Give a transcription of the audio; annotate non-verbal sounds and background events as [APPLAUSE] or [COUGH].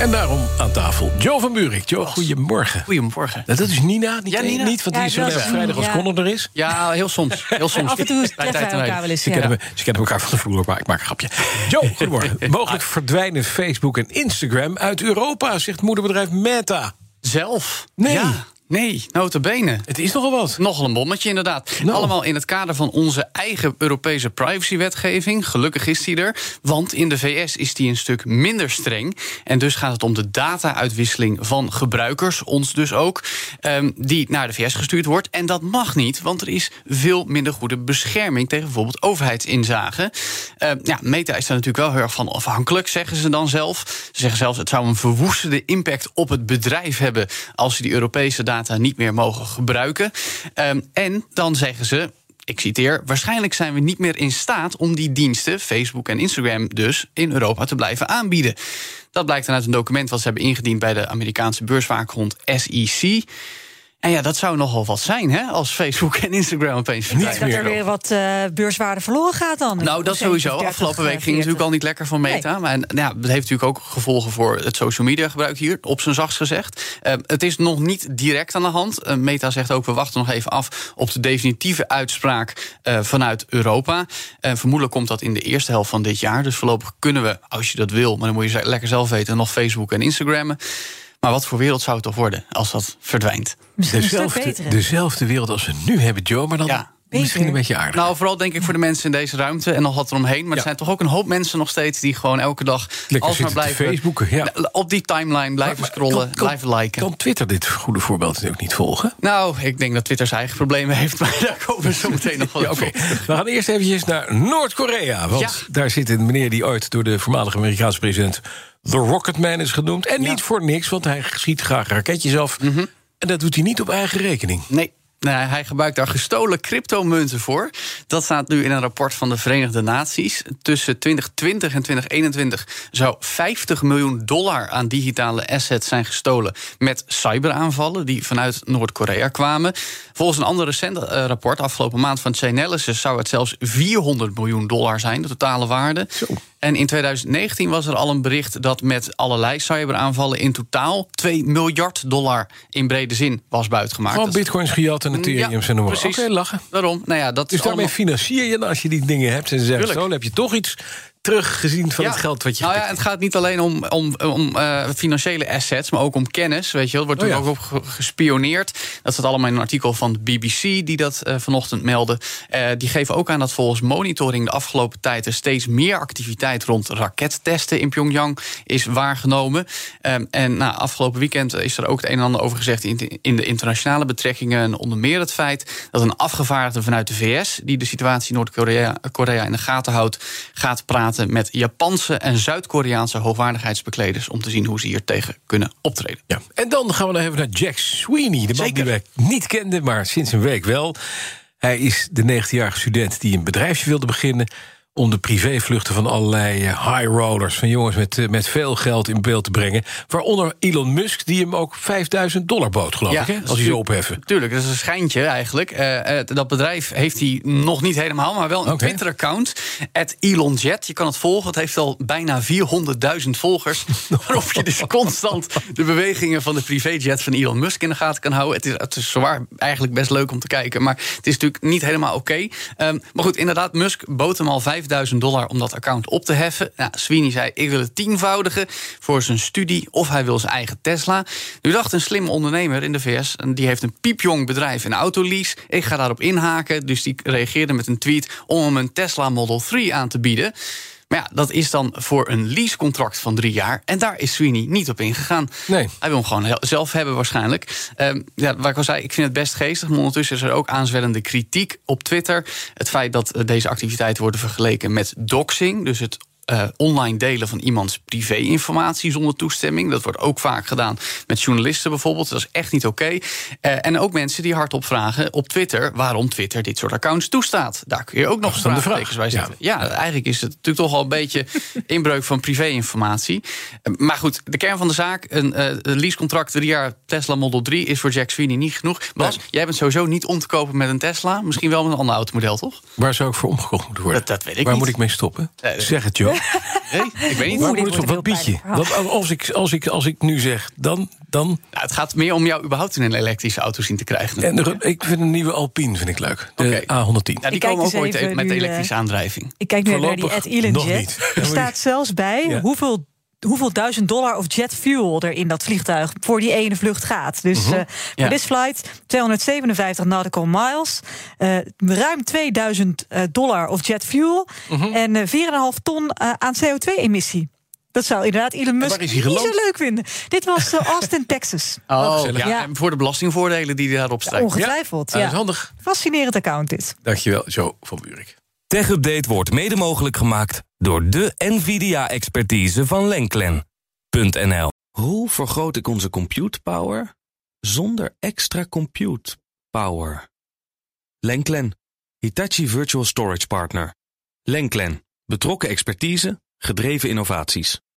En daarom aan tafel Joe van Buurik. Joe, goedemorgen. Goedemorgen. Nou, dat is Nina. Niet, Ja, Nina. niet want die Ja, is zo net vrijdag als ja. Connor er is. Ja, heel soms. [LAUGHS] Heel soms. Af en toe treffen en elkaar wel eens. Ze, ja. kennen, me- ze kennen elkaar van de vloer, maar ik maak een grapje. Joe, [LAUGHS] goedemorgen. Mogelijk verdwijnen Facebook en Instagram uit Europa, zegt moederbedrijf Meta. Zelf? Nee. Ja, nee, notabene. Het is nogal wat. Nogal een bommetje, inderdaad. Nou. Allemaal in het kader van onze eigen Europese privacywetgeving. Gelukkig is die er. Want in de VS is die een stuk minder streng. En dus gaat het om de data-uitwisseling van gebruikers, ons dus ook, ehm, die naar de VS gestuurd wordt. En dat mag niet, want er is veel minder goede bescherming tegen bijvoorbeeld overheidsinzagen. Ehm, ja, Meta is daar natuurlijk wel heel erg van afhankelijk, zeggen ze dan zelf. Ze zeggen zelfs het zou een verwoestende impact op het bedrijf hebben als ze die Europese data niet meer mogen gebruiken. Ehm, en dan zeggen ze. Ik citeer, waarschijnlijk zijn we niet meer in staat om die diensten, Facebook en Instagram dus, in Europa te blijven aanbieden. Dat blijkt dan uit een document wat ze hebben ingediend bij de Amerikaanse beurswaakhond SEC. En ja, dat zou nogal wat zijn, hè, als Facebook en Instagram opeens verdwijnen. Dat meer er weer wat eh, beurswaarde verloren gaat dan. Nou, dat sowieso. Afgelopen week ging het natuurlijk al niet lekker van Meta. Maar nou ja, dat heeft natuurlijk ook gevolgen voor het social media gebruik hier, op zijn zachtst gezegd. Eh, het is nog niet direct aan de hand. Eh, Meta zegt ook, we wachten nog even af op de definitieve uitspraak eh, vanuit Europa. Eh, vermoedelijk komt dat in de eerste helft van dit jaar. Dus voorlopig kunnen we, als je dat wil, maar dan moet je lekker zelf weten, nog Facebook en Instagrammen. Maar wat voor wereld zou het toch worden als dat verdwijnt? Misschien een stuk Dezelfde, beter. dezelfde wereld als we nu hebben, Joe, maar dan Ja. misschien een beetje aardig. Nou, vooral denk ik voor de mensen in deze ruimte en nog wat eromheen. Maar Ja. er zijn toch ook een hoop mensen nog steeds die gewoon elke dag Lekker alsmaar blijven Facebooken, ja. op die timeline blijven Maar scrollen, kan- kan- blijven liken. Kan Twitter dit goede voorbeeld natuurlijk niet volgen? Nou, ik denk dat Twitter zijn eigen problemen heeft, [LAUGHS] maar daar komen we zo meteen nog wel Ja. We gaan eerst eventjes naar Noord-Korea. Want Ja. daar zit een meneer die ooit door de voormalige Amerikaanse president... The Rocketman is genoemd. En Ja. Mhm. niet voor niks, want hij schiet graag raketjes af. En dat doet hij niet op eigen rekening. Nee. Nee, hij gebruikt daar gestolen cryptomunten voor. Dat staat nu in een rapport van de Verenigde Naties. Tussen 2020 en 2021 zou 50 miljoen dollar aan digitale assets zijn gestolen met cyberaanvallen die vanuit Noord-Korea kwamen. Volgens een ander recent eh, rapport afgelopen maand van Chainalysis zou het zelfs 400 miljoen dollar zijn, de totale waarde. En in 2019 was er al een bericht dat met allerlei cyberaanvallen in totaal 2 miljard dollar in brede zin was buitgemaakt. Is- bitcoins gejat en Ethereum en noem maar. precies. Oké, lachen. Daarom, nou ja, dat Dus is daarmee allemaal- financier je dan als je die dingen hebt en ze zeggen zo, dan heb je toch iets teruggezien van Ja. het geld wat je Nou ja, het gaat niet alleen om, om, om eh, financiële assets, maar ook om kennis. Weet je, wel. er wordt Oh er ook op ge- gespioneerd. Dat staat allemaal in een artikel van de BBC die dat eh, vanochtend meldde. Eh, die geven ook aan dat volgens monitoring de afgelopen tijd er steeds meer activiteit rond rakettesten in Pyongyang is waargenomen. Ehm, en nou, afgelopen weekend is er ook het een en ander over gezegd in, in de internationale betrekkingen. En onder meer het feit dat een afgevaardigde vanuit de VS, die de situatie in Noord-Korea Korea in de gaten houdt, gaat praten met Japanse en Zuid-Koreaanse hoogwaardigheidsbekleders om te zien hoe ze hier tegen kunnen optreden. Ja. En dan gaan we nog even naar Jack Sweeney. De man Zeker. die wij niet kenden, maar sinds een week wel. Hij is de 19-jarige student die een bedrijfje wilde beginnen... om de privévluchten van allerlei eh, high rollers... van jongens met, eh, met veel geld in beeld te brengen. Waaronder Elon Musk, die hem ook 5000 dollar bood, geloof ik, hè, als hij ze opheffen. Tuurlijk, dat is een schijntje eigenlijk. Eh, dat bedrijf heeft hij nog niet helemaal, maar wel een. Twitter-account. ElonJet. Je kan het volgen. Het heeft al bijna 400.000 volgers. [LAUGHS] waarop je dus constant de bewegingen van de privéjet van Elon Musk in de gaten kan houden. Het is, het is zwaar eigenlijk best leuk om te kijken. Maar het is natuurlijk niet helemaal oké. Ehm, maar goed, inderdaad, Musk bood hem al 5000 dollar om dat account op te heffen. Nou, Sweeney zei: Ik wil het tienvoudigen voor zijn studie. Of hij wil zijn eigen Tesla. Nu dacht een slimme ondernemer in de VS. Die heeft een piepjong bedrijf in autolease. Ik ga daarop inhaken. Dus die reageerde met een tweet om hem een Tesla Model 3 aan te bieden. Maar ja, dat is dan voor een leasecontract van drie jaar. En daar is Sweeney niet op ingegaan. Nee. Hij wil hem gewoon zelf hebben waarschijnlijk. Ehm, ja, waar ik al zei, ik vind het best geestig. Maar ondertussen is er ook aanzwellende kritiek op Twitter. Het feit dat eh, deze activiteiten worden vergeleken met doxing. Dus het eh, online delen van iemands privé-informatie zonder toestemming. Dat wordt ook vaak gedaan met journalisten bijvoorbeeld. Dat is echt niet oké. Eh, en ook mensen die hardop vragen op Twitter waarom Twitter dit soort accounts toestaat. Daar kun je ook nog vraagtekens bij zetten. Ja. eigenlijk is het natuurlijk toch al een beetje [LAUGHS] inbreuk van privé-informatie. Eh, Maar goed, de kern van de zaak: een leasecontract drie jaar Tesla Model 3 is voor Jack Sweeney niet genoeg. Bas, Nee. jij bent sowieso niet om te kopen met een Tesla. Misschien wel met een ander automodel, toch? Waar zou ik voor omgekocht moeten worden? Dat- dat weet ik Waar niet. moet ik mee stoppen? Zeg het, joh. Nee, ik weet niet. Oeh, dit wordt wat bied je? Wat, als, ik, als, ik, als ik nu zeg, dan... dan Nou, het gaat meer om jou überhaupt in een elektrische auto zien te krijgen. en de- ik vind een nieuwe Alpine vind ik leuk. De Oké. A110. Ja, die Ik kijk komen ook ooit even met nu, eh, elektrische aandrijving. Ik kijk nu naar die Ed Elon Jet. Er [LAUGHS] staat zelfs bij Ja. hoeveel, hoeveel duizend dollar of jet fuel er in dat vliegtuig voor die ene vlucht gaat. Dus Mhm. eh voor this flight 257 nautical miles, eh, ruim 2000 eh, dollar of jet fuel Mhm. en eh, 4,5 ton aan CO2-emissie. Dat zou inderdaad Elon Musk niet zo leuk vinden. Dit was Austin, [LAUGHS] Texas. Oh, ja, Ja. en voor de belastingvoordelen die daarop stijgen. Ongetwijfeld. Dat Ja, is handig. Fascinerend account dit. Dankjewel, Joe van Buurik. Tech Update wordt mede mogelijk gemaakt door de NVIDIA-expertise van Lenklen.nl. Hoe vergroot ik onze compute power zonder extra compute power? Lenklen, Hitachi Virtual Storage Partner. Lenklen, betrokken expertise, gedreven innovaties.